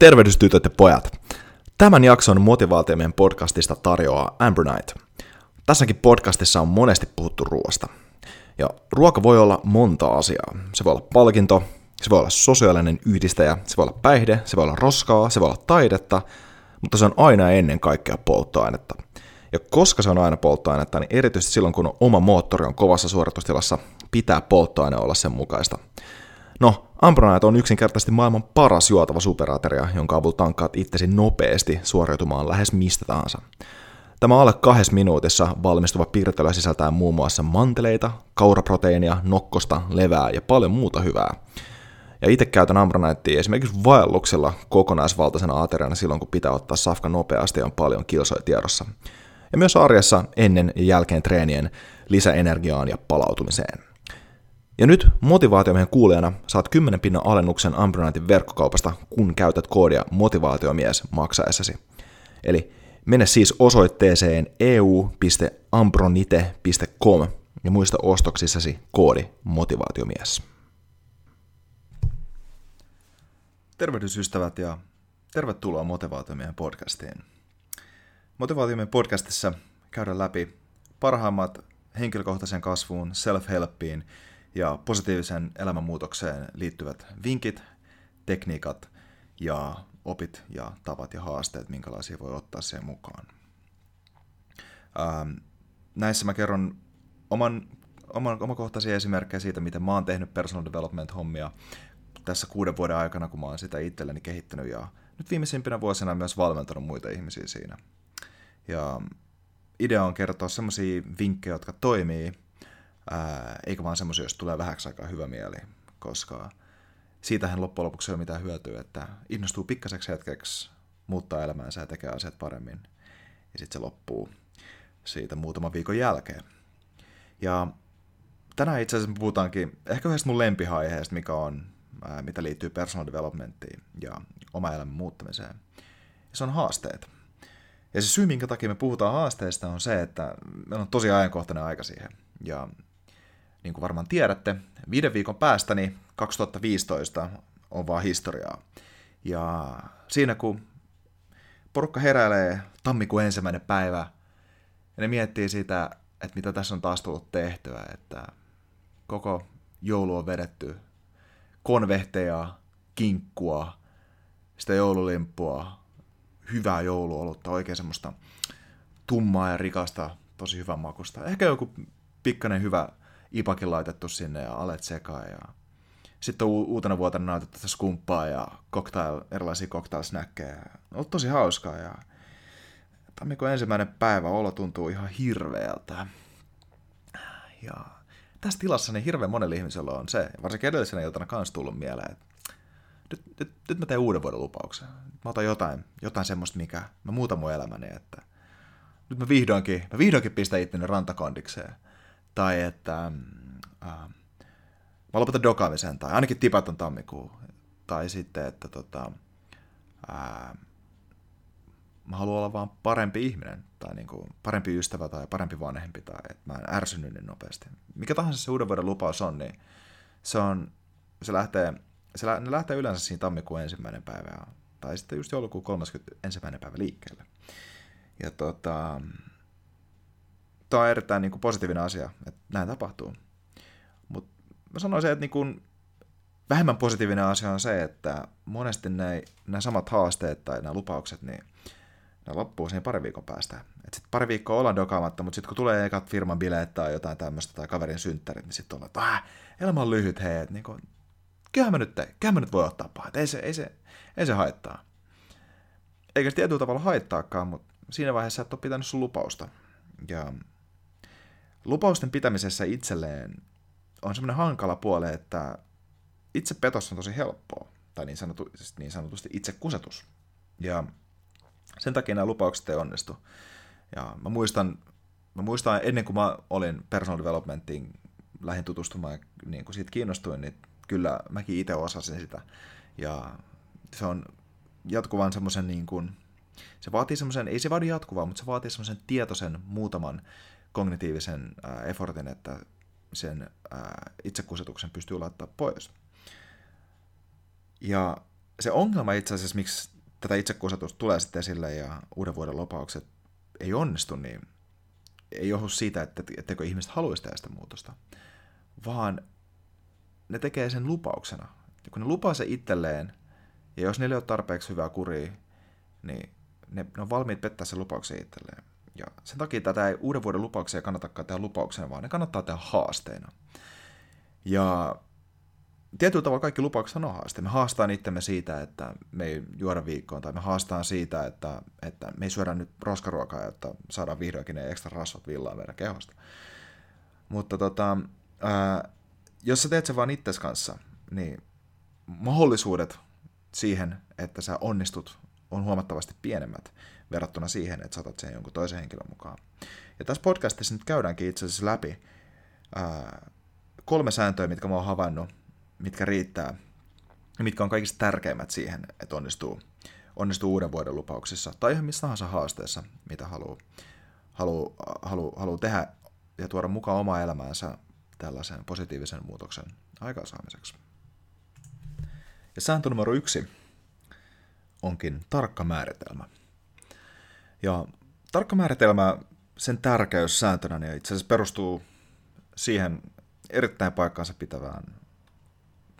Tervehdys tytöt ja pojat. Tämän jakson motivaatiomien podcastista tarjoaa Amber Knight. Tässäkin podcastissa on monesti puhuttu ruoasta. Ja ruoka voi olla monta asiaa. Se voi olla palkinto, se voi olla sosiaalinen yhdistäjä, se voi olla päihde, se voi olla roskaa, se voi olla taidetta, mutta se on aina ennen kaikkea polttoainetta. Ja koska se on aina polttoainetta, niin erityisesti silloin kun oma moottori on kovassa suoritustilassa, pitää polttoaine olla sen mukaista. No, Ambronite on yksinkertaisesti maailman paras juotava superateria, jonka avulla tankkaat itsesi nopeasti suoriutumaan lähes mistä tahansa. Tämä alle kahdessa minuutissa valmistuva piirtelö sisältää muun muassa manteleita, kauraproteiinia, nokkosta, levää ja paljon muuta hyvää. Ja itse käytän Ambroniteia esimerkiksi vaelluksella kokonaisvaltaisena ateriana silloin, kun pitää ottaa safka nopeasti ja on paljon kilsoja tiedossa. Ja myös arjessa ennen ja jälkeen treenien lisäenergiaan ja palautumiseen. Ja nyt motivaatiomiehen kuulijana saat 10 pinnan alennuksen Ambronitein verkkokaupasta, kun käytät koodia motivaatiomies maksaessasi. Eli mene siis osoitteeseen eu.ambronite.com ja muista ostoksissasi koodi motivaatiomies. Tervehdys ystävät ja tervetuloa Motivaatiomiehen podcastiin. Motivaatiomiehen podcastissa käydään läpi parhaimmat henkilökohtaisen kasvuun, self-helppiin ja positiivisen elämänmuutokseen liittyvät vinkit, tekniikat ja opit ja tavat ja haasteet, minkälaisia voi ottaa siihen mukaan. Ähm, näissä mä kerron oman, oman, omakohtaisia esimerkkejä siitä, miten mä oon tehnyt personal development-hommia tässä kuuden vuoden aikana, kun mä oon sitä itselleni kehittänyt ja nyt viimeisimpinä vuosina myös valmentanut muita ihmisiä siinä. Ja idea on kertoa semmoisia vinkkejä, jotka toimii, ää, eikä vaan semmoisia, jos tulee vähäksi aikaa hyvä mieli, koska siitähän loppujen lopuksi ei ole mitään hyötyä, että innostuu pikkaseksi hetkeksi, muuttaa elämäänsä ja tekee asiat paremmin, ja sitten se loppuu siitä muutaman viikon jälkeen. Ja tänään itse asiassa puhutaankin ehkä yhdestä mun lempihaiheesta, mikä on, ää, mitä liittyy personal developmenttiin ja oma elämän muuttamiseen. Ja se on haasteet. Ja se syy, minkä takia me puhutaan haasteista, on se, että meillä on tosi ajankohtainen aika siihen. Ja niin kuin varmaan tiedätte, viiden viikon päästä niin 2015 on vaan historiaa. Ja siinä kun porukka heräilee tammikuun ensimmäinen päivä, ja ne miettii sitä, että mitä tässä on taas tullut tehtyä, että koko joulu on vedetty konvehteja, kinkkua, sitä joululimppua, hyvää jouluolutta, oikein semmoista tummaa ja rikasta, tosi hyvän makusta. Ehkä joku pikkainen hyvä ipakin laitettu sinne ja alet sekaan. Ja... Sitten on uutena vuotena näytetty tätä skumppaa ja cocktail, erilaisia cocktail-snäkkejä. On ollut tosi hauskaa ja tammikuun ensimmäinen päivä olo tuntuu ihan hirveältä. Ja tässä tilassa niin hirveän monella ihmisellä on se, varsinkin edellisenä iltana kans tullut mieleen, että nyt, nyt, nyt mä teen uuden vuoden lupauksen. Mä otan jotain, jotain semmoista, mikä mä muutan mun elämäni, että nyt mä vihdoinkin, mä vihdoinkin pistän itteni rantakondikseen tai että äh, mä lopetan dokaamisen, tai ainakin tipaton tammikuu, tai sitten, että tota, äh, mä haluan olla vaan parempi ihminen, tai niin kuin parempi ystävä tai parempi vanhempi, tai että mä en ärsynyt niin nopeasti. Mikä tahansa se uuden vuoden lupaus on, niin se, on, se, lähtee, se lä, ne lähtee yleensä siinä tammikuun ensimmäinen päivä, tai sitten just joulukuun 31. päivä liikkeelle. Ja tota, Tämä on erittäin niin kuin, positiivinen asia, että näin tapahtuu. Mutta mä sanoisin, että niin kuin, vähemmän positiivinen asia on se, että monesti ne, nämä samat haasteet tai nämä lupaukset, niin ne loppuu siihen pari viikon päästä. Et sit pari viikkoa ollaan dokaamatta, mutta sitten kun tulee ekat firman bileet tai jotain tämmöistä tai kaverin synttärit, niin sitten ollaan, että äh, elämä on lyhyt, hei, että niin kuin, kyllähän mä nyt, kyllähän mä nyt voi ottaa pahat, ei se, ei se, ei se haittaa. Eikä se tietyllä tavalla haittaakaan, mutta siinä vaiheessa et ole pitänyt sun lupausta. Ja lupausten pitämisessä itselleen on semmoinen hankala puole, että itse petos on tosi helppoa, tai niin, sanotu, siis niin sanotusti itse kusetus. Ja sen takia nämä lupaukset ei onnistu. Ja mä muistan, mä muistan ennen kuin mä olin personal developmentiin lähin tutustumaan niin kuin siitä kiinnostuin, niin kyllä mäkin itse osasin sitä. Ja se on jatkuvan semmoisen niin kuin, se vaatii semmoisen, ei se vaadi jatkuvaa, mutta se vaatii semmoisen tietoisen muutaman kognitiivisen äh, effortin, että sen äh, itsekusetuksen pystyy laittaa pois. Ja se ongelma itse asiassa, miksi tätä itsekusetusta tulee sitten esille ja uuden vuoden lopaukset ei onnistu, niin ei johdu siitä, että etteikö ihmiset haluaisi tehdä sitä muutosta, vaan ne tekee sen lupauksena. Ja kun ne lupaa se itselleen, ja jos niillä ei ole tarpeeksi hyvää kuria, niin ne, ne on valmiit pettää sen lupauksen itselleen. Ja sen takia tätä ei uuden vuoden lupauksia kannatakaan tehdä lupauksena, vaan ne kannattaa tehdä haasteena. Ja tietyllä tavalla kaikki lupaukset on haaste. Me haastaan itsemme siitä, että me ei juoda viikkoon, tai me haastaan siitä, että, että me ei syödä nyt roskaruokaa, jotta saadaan vihdoinkin ne ekstra rasvat villaa meidän kehosta. Mutta tota, ää, jos sä teet sen vaan itses kanssa, niin mahdollisuudet siihen, että sä onnistut, on huomattavasti pienemmät verrattuna siihen, että saatat sen jonkun toisen henkilön mukaan. Ja tässä podcastissa nyt käydäänkin itse asiassa läpi ää, kolme sääntöä, mitkä mä oon havainnut, mitkä riittää ja mitkä on kaikista tärkeimmät siihen, että onnistuu, onnistuu uuden vuoden lupauksissa tai ihan missä tahansa haasteessa, mitä haluaa halu, halu, halu tehdä ja tuoda mukaan omaa elämäänsä tällaisen positiivisen muutoksen aikaansaamiseksi. Ja sääntö numero yksi onkin tarkka määritelmä. Ja tarkka määritelmä, sen tärkeys sääntönä, niin itse asiassa perustuu siihen erittäin paikkaansa pitävään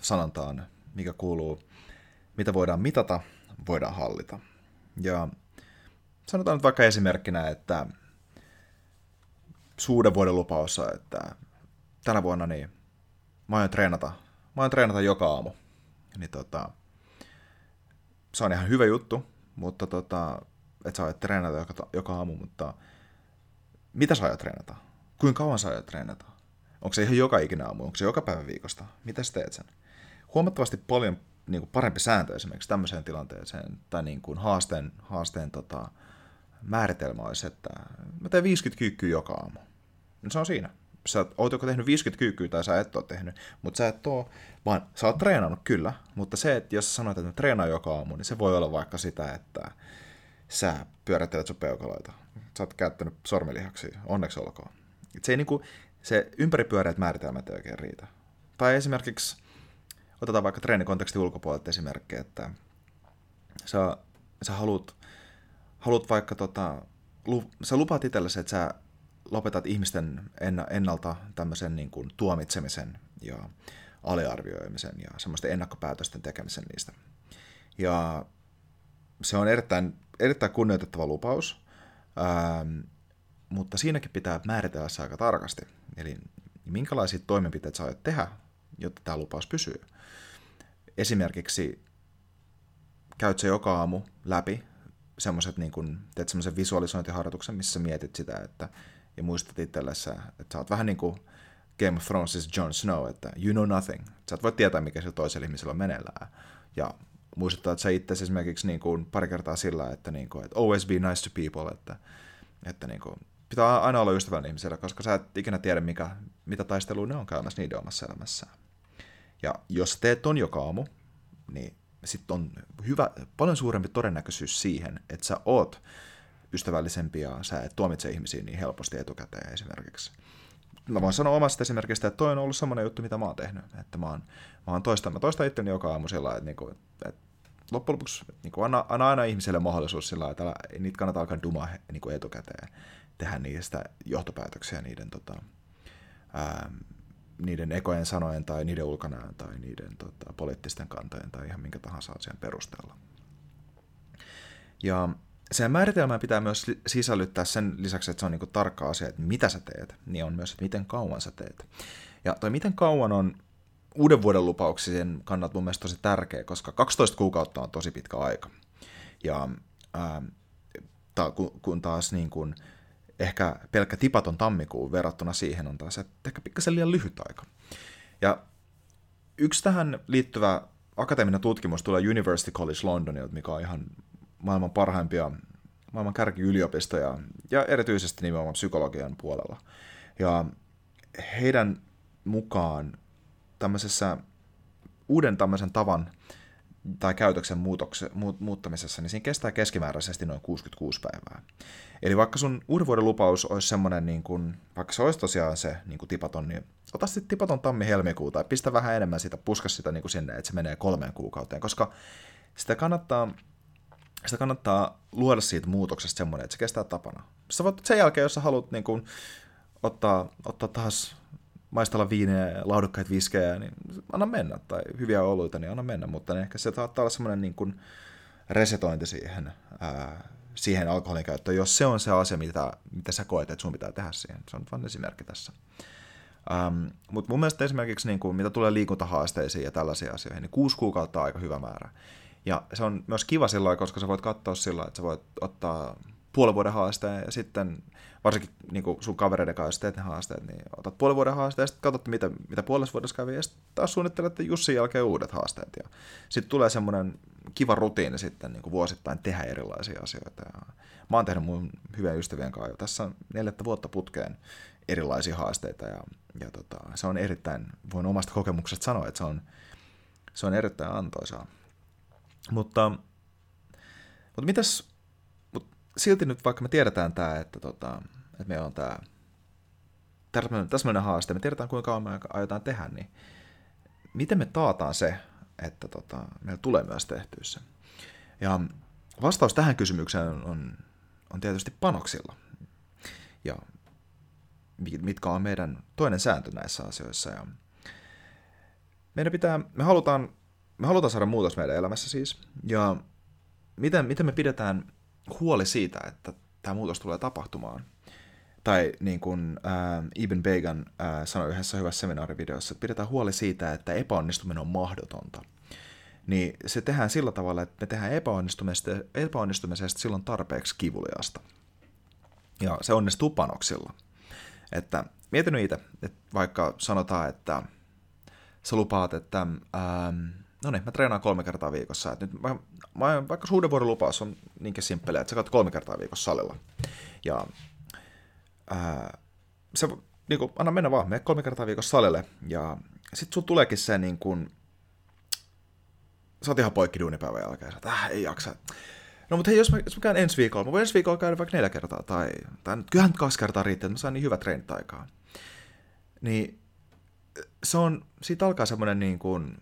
sanantaan, mikä kuuluu, mitä voidaan mitata, voidaan hallita. Ja sanotaan nyt vaikka esimerkkinä, että suuden vuoden lupaus että tänä vuonna niin mä aion treenata, mä aion treenata joka aamu. Niin tota, se on ihan hyvä juttu, mutta tota, että sä aiot treenata joka, joka aamu, mutta mitä sä aiot treenata? Kuinka kauan sä aiot treenata? Onko se ihan joka ikinä aamu? Onko se joka päivä viikosta? Mitä sä teet sen? Huomattavasti paljon niin kuin parempi sääntö esimerkiksi tämmöiseen tilanteeseen tai niin kuin haasteen, haasteen tota, määritelmä olisi, että mä teen 50 kyykkyä joka aamu. No se on siinä. Sä oot joko tehnyt 50 kyykkyä tai sä et ole tehnyt, mutta sä et ole, vaan sä oot treenannut kyllä, mutta se, että jos sä sanoit, että mä treenaan joka aamu, niin se voi olla vaikka sitä, että sä pyörättelet sun peukaloita. Sä oot käyttänyt sormelihaksia, onneksi olkoon. Et se, ei niinku, se ympäripyöreät määritelmät ei oikein riitä. Tai esimerkiksi, otetaan vaikka treenikonteksti ulkopuolelta esimerkki, että sä, sä haluat, haluat vaikka tota, lu, sä lupaat itsellesi, että sä lopetat ihmisten ennalta tämmöisen niin kuin tuomitsemisen ja aliarvioimisen ja semmoisten ennakkopäätösten tekemisen niistä. Ja se on erittäin, erittäin kunnioitettava lupaus, ähm, mutta siinäkin pitää määritellä se aika tarkasti. Eli minkälaisia toimenpiteitä sä aiot tehdä, jotta tämä lupaus pysyy. Esimerkiksi käyt se joka aamu läpi semmoiset, niin kun, teet semmoisen visualisointiharjoituksen, missä mietit sitä, että, ja muistat itsellesi, että sä oot vähän niin kuin Game of Thrones Jon Snow, että you know nothing. Sä et voi tietää, mikä se toisella ihmisellä on meneillään. Ja muistuttaa, että sä itse esimerkiksi niin kuin pari kertaa sillä, että, niin kuin, että always be nice to people, että, että niin kuin, pitää aina olla ystävällinen ihmisellä, koska sä et ikinä tiedä, mikä, mitä taistelua ne on käymässä niiden omassa elämässään. Ja jos teet ton joka aamu, niin sitten on hyvä, paljon suurempi todennäköisyys siihen, että sä oot ystävällisempi ja sä et tuomitse ihmisiä niin helposti etukäteen esimerkiksi. Mä voin sanoa omasta esimerkistä, että toi on ollut semmoinen juttu, mitä mä oon tehnyt. Että mä oon, mä oon toista, mä toistan itteni joka aamu sillä että, niinku, että loppujen lopuksi niinku, anna, anna, aina ihmiselle mahdollisuus sillä että niitä kannattaa alkaa dumaa niinku etukäteen tehdä niistä johtopäätöksiä niiden, tota, ää, niiden ekojen sanojen tai niiden ulkonäön tai niiden tota, poliittisten kantojen tai ihan minkä tahansa asian perusteella. Ja sen määritelmään pitää myös sisällyttää sen lisäksi, että se on niin tarkka asia, että mitä sä teet, niin on myös, että miten kauan sä teet. Ja toi miten kauan on uuden vuoden lupauksien kannalta mun mielestä tosi tärkeä, koska 12 kuukautta on tosi pitkä aika. Ja ää, ta, kun taas niin kuin, ehkä pelkkä tipaton tammikuu verrattuna siihen on taas ehkä pikkasen liian lyhyt aika. Ja yksi tähän liittyvä akateeminen tutkimus tulee University College Londonilta, mikä on ihan maailman parhaimpia, maailman kärkiyliopistoja ja erityisesti nimenomaan psykologian puolella. Ja heidän mukaan tämmöisessä uuden tämmöisen tavan tai käytöksen muutokse, muuttamisessa, niin siinä kestää keskimääräisesti noin 66 päivää. Eli vaikka sun uuden vuoden lupaus olisi semmoinen, niin kuin, vaikka se olisi tosiaan se niin tipaton, niin ota sitten tipaton tammi-helmikuuta ja pistä vähän enemmän sitä, puska sitä niin kuin sinne, että se menee kolmeen kuukauteen, koska sitä kannattaa, sitä kannattaa luoda siitä muutoksesta semmoinen, että se kestää tapana. Sä voit sen jälkeen, jos sä haluat niin kuin, ottaa, ottaa taas maistella viineä ja laadukkaita viskejä, niin anna mennä. Tai hyviä oluita, niin anna mennä. Mutta ehkä se saattaa olla semmoinen niin kuin resetointi siihen, ää, siihen alkoholin käyttöön, jos se on se asia, mitä, mitä sä koet, että sun pitää tehdä siihen. Se on vain esimerkki tässä. Ähm, Mutta mun mielestä esimerkiksi, niin kuin, mitä tulee liikuntahaasteisiin ja tällaisiin asioihin, niin kuusi kuukautta on aika hyvä määrä. Ja se on myös kiva sillä koska sä voit katsoa sillä että sä voit ottaa puolen vuoden haasteen ja sitten varsinkin niin kuin sun kavereiden kanssa teet ne haasteet, niin otat puolen vuoden haasteen ja sitten katsot, mitä, mitä puolessa vuodessa kävi ja sitten taas suunnittelette Jussin jälkeen uudet haasteet. Ja sitten tulee semmoinen kiva rutiini sitten niin kuin vuosittain tehdä erilaisia asioita. Ja mä oon tehnyt mun hyvien ystävien kanssa jo tässä neljättä vuotta putkeen erilaisia haasteita ja, ja tota, se on erittäin, voin omasta kokemuksesta sanoa, että se on, se on erittäin antoisaa. Mutta, mutta mitäs, mutta silti nyt vaikka me tiedetään tämä, että, tota, että meillä on tämä täsmällinen haaste, me tiedetään kuinka kauan me aiotaan tehdä, niin miten me taataan se, että tota, meillä tulee myös tehtyä se? Ja vastaus tähän kysymykseen on, on tietysti panoksilla. Ja mitkä on meidän toinen sääntö näissä asioissa. Ja meidän pitää, me halutaan, me halutaan saada muutos meidän elämässä siis, ja miten, miten me pidetään huoli siitä, että tämä muutos tulee tapahtumaan. Tai niin kuin äh, Ibn Began äh, sanoi yhdessä hyvässä seminaarivideossa, että pidetään huoli siitä, että epäonnistuminen on mahdotonta. Niin se tehdään sillä tavalla, että me tehdään epäonnistumisesta, epäonnistumisesta silloin tarpeeksi kivuliasta. Ja se onnistuu panoksilla. Että mietin itse, että vaikka sanotaan, että sä lupaat, että ähm, no niin, mä treenaan kolme kertaa viikossa. Että nyt mä, mä, vaikka suuden vuoden lupaus on niinkin simppeliä, että sä katsot kolme kertaa viikossa salilla. Ja ää, se, niin kuin, anna mennä vaan, mene kolme kertaa viikossa salille. Ja sit sun tuleekin se niin kuin, sä oot ihan poikki duunipäivän jälkeen, että äh, ei jaksa. No mutta hei, jos mä, jos mä käyn ensi viikolla, mä voin ensi viikolla käydä vaikka neljä kertaa, tai, tai kyllähän kaksi kertaa riittää, että mä saan niin hyvät treenit aikaa. Niin se on, siitä alkaa semmoinen niin kuin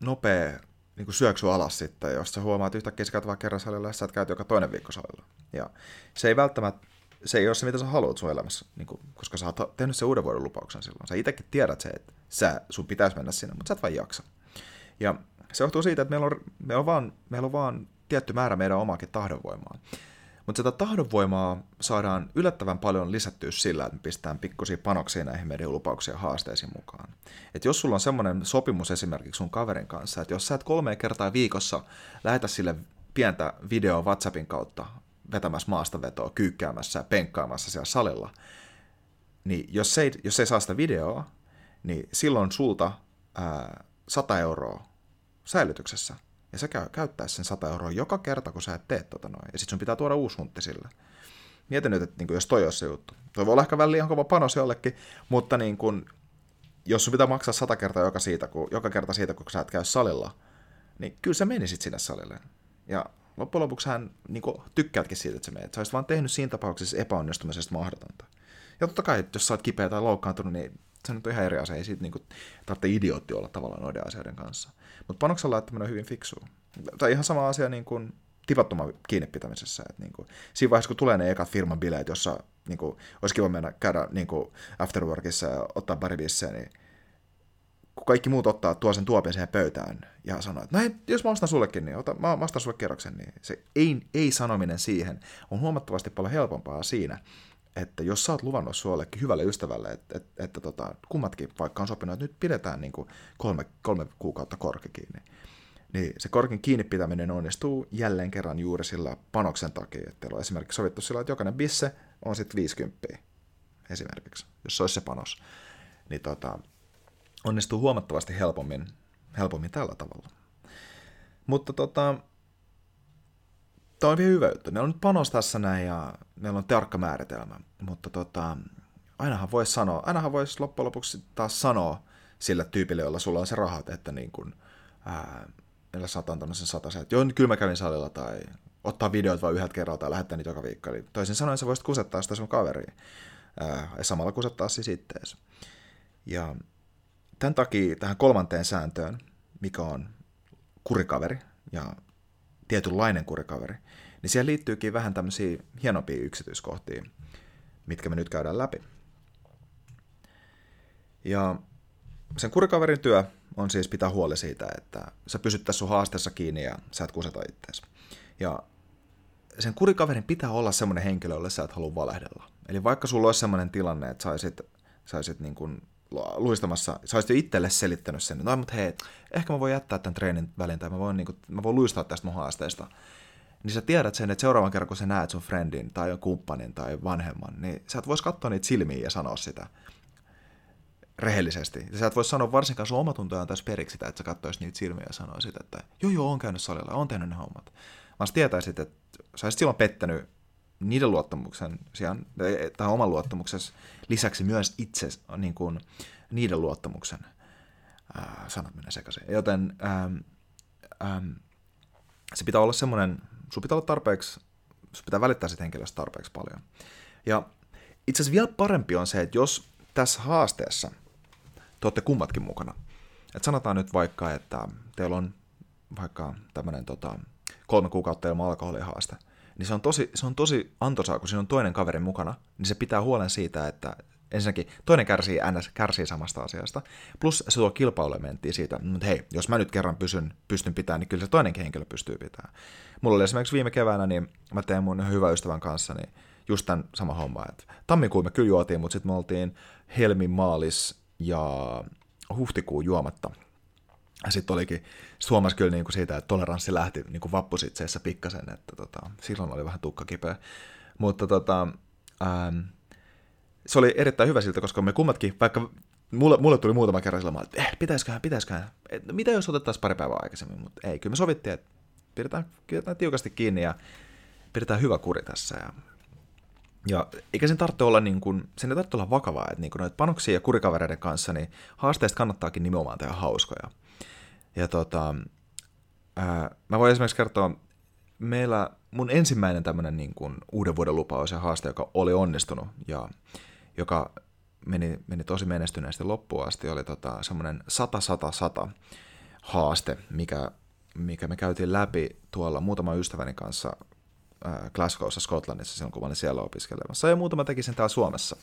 nopea niin kuin syöksy alas sitten, jos sä huomaat yhtäkkiä sä käyt vaan kerran salilla, ja sä käyt joka toinen viikko salilla. Ja se ei välttämättä, se ei ole se, mitä sä haluat sun elämässä, niin kuin, koska sä oot tehnyt sen uuden vuoden lupauksen silloin. Sä itsekin tiedät se, että sä, sun pitäisi mennä sinne, mutta sä et vain jaksa. Ja se johtuu siitä, että meillä on, meillä on, vaan, meillä on vaan tietty määrä meidän omaakin tahdonvoimaa. Mutta sitä tahdonvoimaa saadaan yllättävän paljon lisättyä sillä, että me pistetään pikkusia panoksia näihin meidän lupauksia haasteisiin mukaan. Et jos sulla on semmoinen sopimus esimerkiksi sun kaverin kanssa, että jos sä et kolme kertaa viikossa lähetä sille pientä videoa WhatsAppin kautta vetämässä maastavetoa, kyykkäämässä ja penkkaamassa siellä salilla, niin jos ei, jos ei saa sitä videoa, niin silloin sulta ää, 100 euroa säilytyksessä – ja sä käy, käyttää sen 100 euroa joka kerta, kun sä et tee tota noin. Ja sit sun pitää tuoda uusi huntti sille. Mieti nyt, että niin kuin, jos toi on se juttu. Toi voi olla ehkä vähän liian kova panos jollekin, mutta niin kuin, jos sun pitää maksaa 100 kertaa joka, siitä, kun, joka kerta siitä, kun sä et käy salilla, niin kyllä sä menisit sinne salille. Ja loppujen lopuksi hän niin kuin, tykkäätkin siitä, että sä menet. Sä olisit vaan tehnyt siinä tapauksessa epäonnistumisesta mahdotonta. Ja totta kai, jos sä oot kipeä tai loukkaantunut, niin se on ihan eri asia. Ei siitä niin kuin, tarvitse idiootti olla tavallaan noiden asioiden kanssa. Mutta panoksella laittaminen on hyvin fiksu. Tai ihan sama asia niin kuin tipattoman kiinni pitämisessä. Että niin kuin, siinä vaiheessa, kun tulee ne ekat firman bileet, jossa niin kuin, olisi kiva mennä käydä niin kuin afterworkissa ja ottaa pari bissejä, niin kun kaikki muut ottaa, tuo sen tuopin siihen pöytään ja sanoo, että no hei, jos mä ostan sullekin, niin ota, mä ostan sulle kerroksen, niin se ei, ei-sanominen siihen on huomattavasti paljon helpompaa siinä, että jos sä oot luvannut suollekin hyvälle ystävälle, että, että, että tota, kummatkin vaikka on sopinut, että nyt pidetään niin kuin kolme, kolme kuukautta korki kiinni, niin se korkin kiinni pitäminen onnistuu jälleen kerran juuri sillä panoksen takia, että teillä on esimerkiksi sovittu sillä, että jokainen bisse on sitten 50 esimerkiksi, jos se olisi se panos, niin tota, onnistuu huomattavasti helpommin, helpommin tällä tavalla. Mutta tota, Tämä on vielä hyvä juttu. Meillä on nyt panos tässä näin ja meillä on tarkka määritelmä, mutta tota, ainahan voisi sanoa, ainahan voisi loppujen lopuksi taas sanoa sille tyypille, jolla sulla on se rahat, että niin kuin, ää, meillä saatan tämmöisen sataisen, että joo, kyllä mä kävin salilla tai ottaa videot vain yhdet kerralla tai lähettää niitä joka viikko. Eli toisin sanoen sä voisit kusettaa sitä sun kaveriin ja samalla kusettaa siis ittees. Ja tämän takia tähän kolmanteen sääntöön, mikä on kurikaveri, ja tietynlainen kurikaveri, niin siihen liittyykin vähän tämmöisiä hienompia yksityiskohtia, mitkä me nyt käydään läpi. Ja sen kurikaverin työ on siis pitää huoli siitä, että sä pysyt tässä sun haasteessa kiinni ja sä et kuseta itseäsi. Ja sen kurikaverin pitää olla semmoinen henkilö, jolle sä et halua valehdella. Eli vaikka sulla olisi semmoinen tilanne, että saisit, saisit niin kuin luistamassa, sä olisit jo itselle selittänyt sen, että no, mutta hei, ehkä mä voin jättää tämän treenin väliin, tai mä voin, niin kuin, mä voin luistaa tästä mun haasteesta. Niin sä tiedät sen, että seuraavan kerran, kun sä näet sun friendin tai kumppanin tai vanhemman, niin sä et vois katsoa niitä silmiä ja sanoa sitä rehellisesti. Ja sä et voi sanoa varsinkaan sun omatuntoja tässä periksi sitä, että sä katsoisit niitä silmiä ja sanoisit, että joo joo, on käynyt salilla, on tehnyt ne hommat. Vaan sä tietäisit, että sä olisit silloin pettänyt niiden luottamuksen sijaan, tai oman luottamuksen lisäksi myös itse niin kuin, niiden luottamuksen. Ää, sanat menee sekaisin. Joten ähm, ähm, se pitää olla semmoinen, sun pitää olla tarpeeksi, sun pitää välittää sitä henkilöstä tarpeeksi paljon. Ja itse asiassa vielä parempi on se, että jos tässä haasteessa te olette kummatkin mukana. Et sanotaan nyt vaikka, että teillä on vaikka tämmöinen tota, kolme kuukautta ilman alkoholihaaste, niin se on tosi, se on tosi antoisaa, kun siinä on toinen kaveri mukana, niin se pitää huolen siitä, että ensinnäkin toinen kärsii, NS kärsii samasta asiasta, plus se tuo kilpailuelementtiä siitä, että hei, jos mä nyt kerran pysyn, pystyn pitämään, niin kyllä se toinenkin henkilö pystyy pitämään. Mulla oli esimerkiksi viime keväänä, niin mä tein mun hyvä ystävän kanssa, niin just tämän sama homma, että tammikuun me kyllä juotiin, mutta sitten me oltiin helmi, maalis ja huhtikuun juomatta. Sitten olikin, huomasi kyllä niinku siitä, että toleranssi lähti niinku vappusitseessä pikkasen, että tota, silloin oli vähän tukka kipeä. Mutta tota, ähm, se oli erittäin hyvä siltä, koska me kummatkin, vaikka mulle, mulle tuli muutama kerran sillä että eh, pitäisiköhän, pitäisiköhän, et, mitä jos otettaisiin pari päivää aikaisemmin, mutta ei, kyllä me sovittiin, että pidetään, pidetään tiukasti kiinni ja pidetään hyvä kuri tässä. Ja, ja eikä sen tarvitse olla, niin kuin, sen ei tarvitse olla vakavaa, että niin kuin noita panoksia ja kurikavereiden kanssa, niin haasteista kannattaakin nimenomaan tehdä hauskoja. Ja tota, ää, mä voin esimerkiksi kertoa, meillä mun ensimmäinen tämmöinen niin kuin uuden vuoden lupaus ja haaste, joka oli onnistunut ja joka meni, meni tosi menestyneesti loppuun asti, oli tota, semmoinen 100-100-100 haaste, mikä, mikä me käytiin läpi tuolla muutama ystäväni kanssa äh, Glasgowssa, Skotlannissa, silloin kun mä olin siellä opiskelemassa, ja muutama teki sen täällä Suomessa.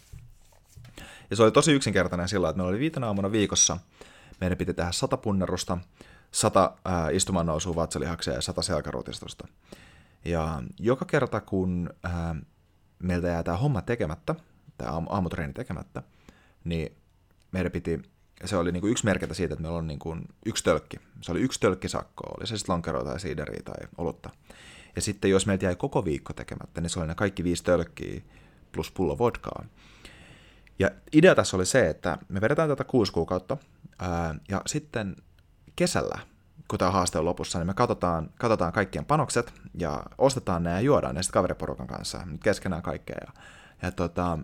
Ja se oli tosi yksinkertainen sillä, että meillä oli viitenä aamuna viikossa, meidän piti tehdä sata punnerusta, sata äh, istumaan nousua vatsalihaksia ja sata selkärutistusta. Ja joka kerta, kun äh, meiltä jää tämä homma tekemättä, tämä aamu, aamutreeni tekemättä, niin meidän piti, se oli niin kuin yksi merkintä siitä, että meillä on niin kuin yksi tölkki. Se oli yksi tölkki sakkoa, oli se sitten lonkeroa tai siideriä tai olutta. Ja sitten jos meiltä jäi koko viikko tekemättä, niin se oli ne kaikki viisi tölkkiä plus pullo vodkaa. Ja idea tässä oli se, että me vedetään tätä kuusi kuukautta, ää, ja sitten kesällä, kun tämä haaste on lopussa, niin me katsotaan, katsotaan kaikkien panokset, ja ostetaan ne ja juodaan ne sitten kaveriporukan kanssa, keskenään kaikkea. Ja, ja tota,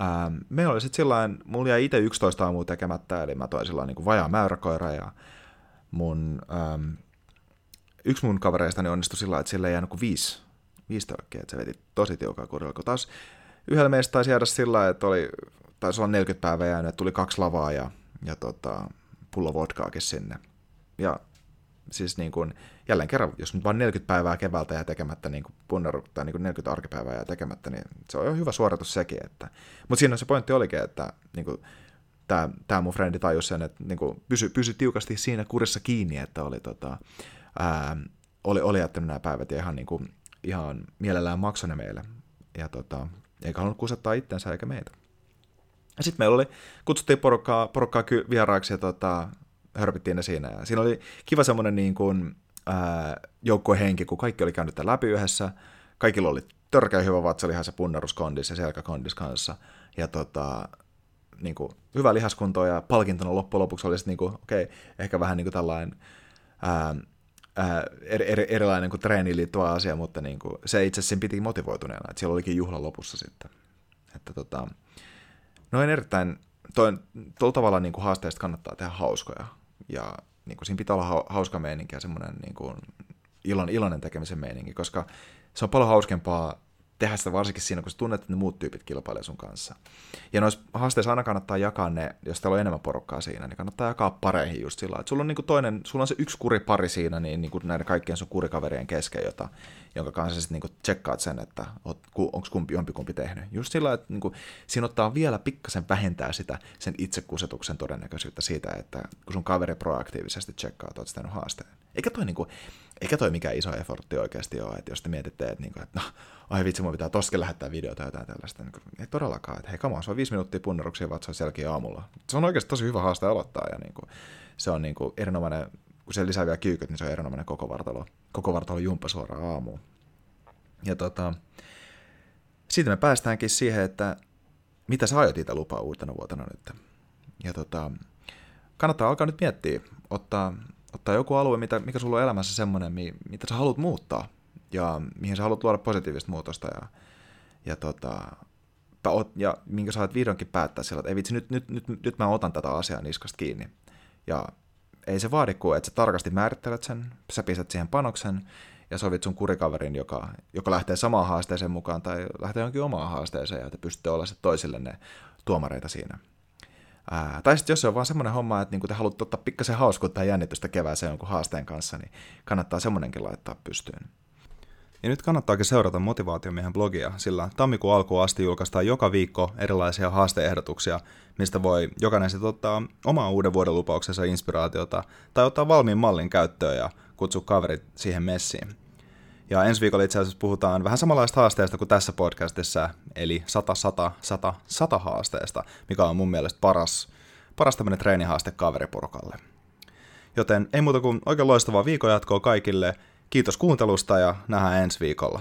Ähm, meillä oli sitten sillä mulla jäi itse 11 aamua tekemättä, eli mä toin sillä niin vajaa mäyräkoira ja mun, ähm, yksi mun kavereistani onnistui sillä että sillä ei jäänyt kuin viisi, viisi tölkkiä, että se veti tosi tiukaa kurilla, kun taas yhdellä meistä taisi jäädä sillä että oli, taisi olla 40 päivää jäänyt, tuli kaksi lavaa ja, ja tota, pullo vodkaakin sinne. Ja siis niin kuin, jälleen kerran, jos nyt vain 40 päivää keväältä jää tekemättä, niin kuin punneru, tai niin kuin 40 arkipäivää jää tekemättä, niin se on jo hyvä suoritus sekin. Että. Mutta siinä se pointti olikin, että niin kuin, tämä, tämä mun frendi tajusi sen, että niin kuin, pysy, pysy tiukasti siinä kurissa kiinni, että oli, tota, ää, oli, oli jättänyt nämä päivät ja ihan, niin kuin, ihan mielellään maksoi ne meille. Ja tota, eikä halunnut kusettaa itsensä eikä meitä. Ja sitten meillä oli, kutsuttiin porukkaa, porukkaa vieraaksi ja tota, hörpittiin ne siinä. Ja siinä oli kiva semmoinen niin kuin, joukkuehenki, kun kaikki oli käynyt tämän läpi yhdessä. Kaikilla oli törkeä hyvä vatsalihas ja punnaruskondis ja selkäkondis kanssa. Ja tota, niin kuin, hyvä lihaskunto ja palkintona loppujen lopuksi oli niin kuin, okei, okay, ehkä vähän niin kuin tällainen ää, ää, eri, erilainen kuin treeniin liittyvä asia, mutta niin kuin, se itse asiassa piti motivoituneena, että siellä olikin juhla lopussa sitten. Että tota, noin erittäin, tuolla tavalla niin kuin haasteista kannattaa tehdä hauskoja. Ja niin kuin, siinä pitää olla hauska meininki ja semmoinen niin kuin, ilon, iloinen tekemisen meininki, koska se on paljon hauskempaa tehdä sitä varsinkin siinä, kun sä tunnet, että ne muut tyypit kilpailee sun kanssa. Ja noissa haasteissa aina kannattaa jakaa ne, jos teillä on enemmän porukkaa siinä, niin kannattaa jakaa pareihin just sillä että sulla on niin toinen, sulla on se yksi kuripari siinä niin, niin kuin näiden kaikkien sun kurikaverien kesken, jota, jonka kanssa sitten niin tsekkaat sen, että onko kumpi jompikumpi tehnyt. Just sillä että niin kuin, siinä ottaa vielä pikkasen vähentää sitä sen itsekusetuksen todennäköisyyttä siitä, että kun sun kaveri proaktiivisesti tsekkaa, että oot haasteen. Eikä toi, niin kuin, eikä toi mikään iso effortti oikeasti ole, että jos te mietitte, että, niin kuin, että no, ai vitsi, mun pitää toskin lähettää videota tai jotain tällaista. Niin kuin, ei todellakaan, että hei, on, se on viisi minuuttia punneruksia vatsoissa jälkeen aamulla. Se on oikeasti tosi hyvä haaste aloittaa ja niin kuin, se on niin kuin erinomainen, kun se lisää vielä kyykyt, niin se on erinomainen koko vartalo, koko vartalo jumppa suoraan aamuun. Ja tota, siitä me päästäänkin siihen, että mitä sä aiot itse lupaa uutena vuotena nyt. Ja tota, kannattaa alkaa nyt miettiä, ottaa, ottaa joku alue, mitä, mikä sulla on elämässä semmoinen, mitä sä haluat muuttaa ja mihin sä haluat luoda positiivista muutosta ja, ja, tota, ja minkä sä vihdoinkin päättää sillä, että ei vitsi, nyt, nyt, nyt, nyt mä otan tätä asiaa niskasta kiinni. Ja ei se vaadi kuin, että sä tarkasti määrittelet sen, sä pistät siihen panoksen ja sovit sun kurikaverin, joka, joka lähtee samaan haasteeseen mukaan tai lähtee jonkin omaan haasteeseen ja te pystytte olla sitten toisille ne tuomareita siinä. Ää, tai sitten jos se on vaan semmoinen homma, että niinku te haluatte ottaa pikkasen hauskuutta ja jännitystä kevääseen jonkun haasteen kanssa, niin kannattaa semmoinenkin laittaa pystyyn. Ja nyt kannattaakin seurata Motivaatiomiehen blogia, sillä tammikuun alkuun asti julkaistaan joka viikko erilaisia haasteehdotuksia, mistä voi jokainen sitten ottaa omaa uuden vuoden lupauksensa inspiraatiota tai ottaa valmiin mallin käyttöön ja kutsua kaverit siihen messiin. Ja ensi viikolla itse asiassa puhutaan vähän samanlaista haasteesta kuin tässä podcastissa, eli 100, 100, 100, 100 haasteesta, mikä on mun mielestä paras, paras tämmöinen treenihaaste kaveriporukalle. Joten ei muuta kuin oikein loistavaa viikon jatkoa kaikille, kiitos kuuntelusta ja nähdään ensi viikolla.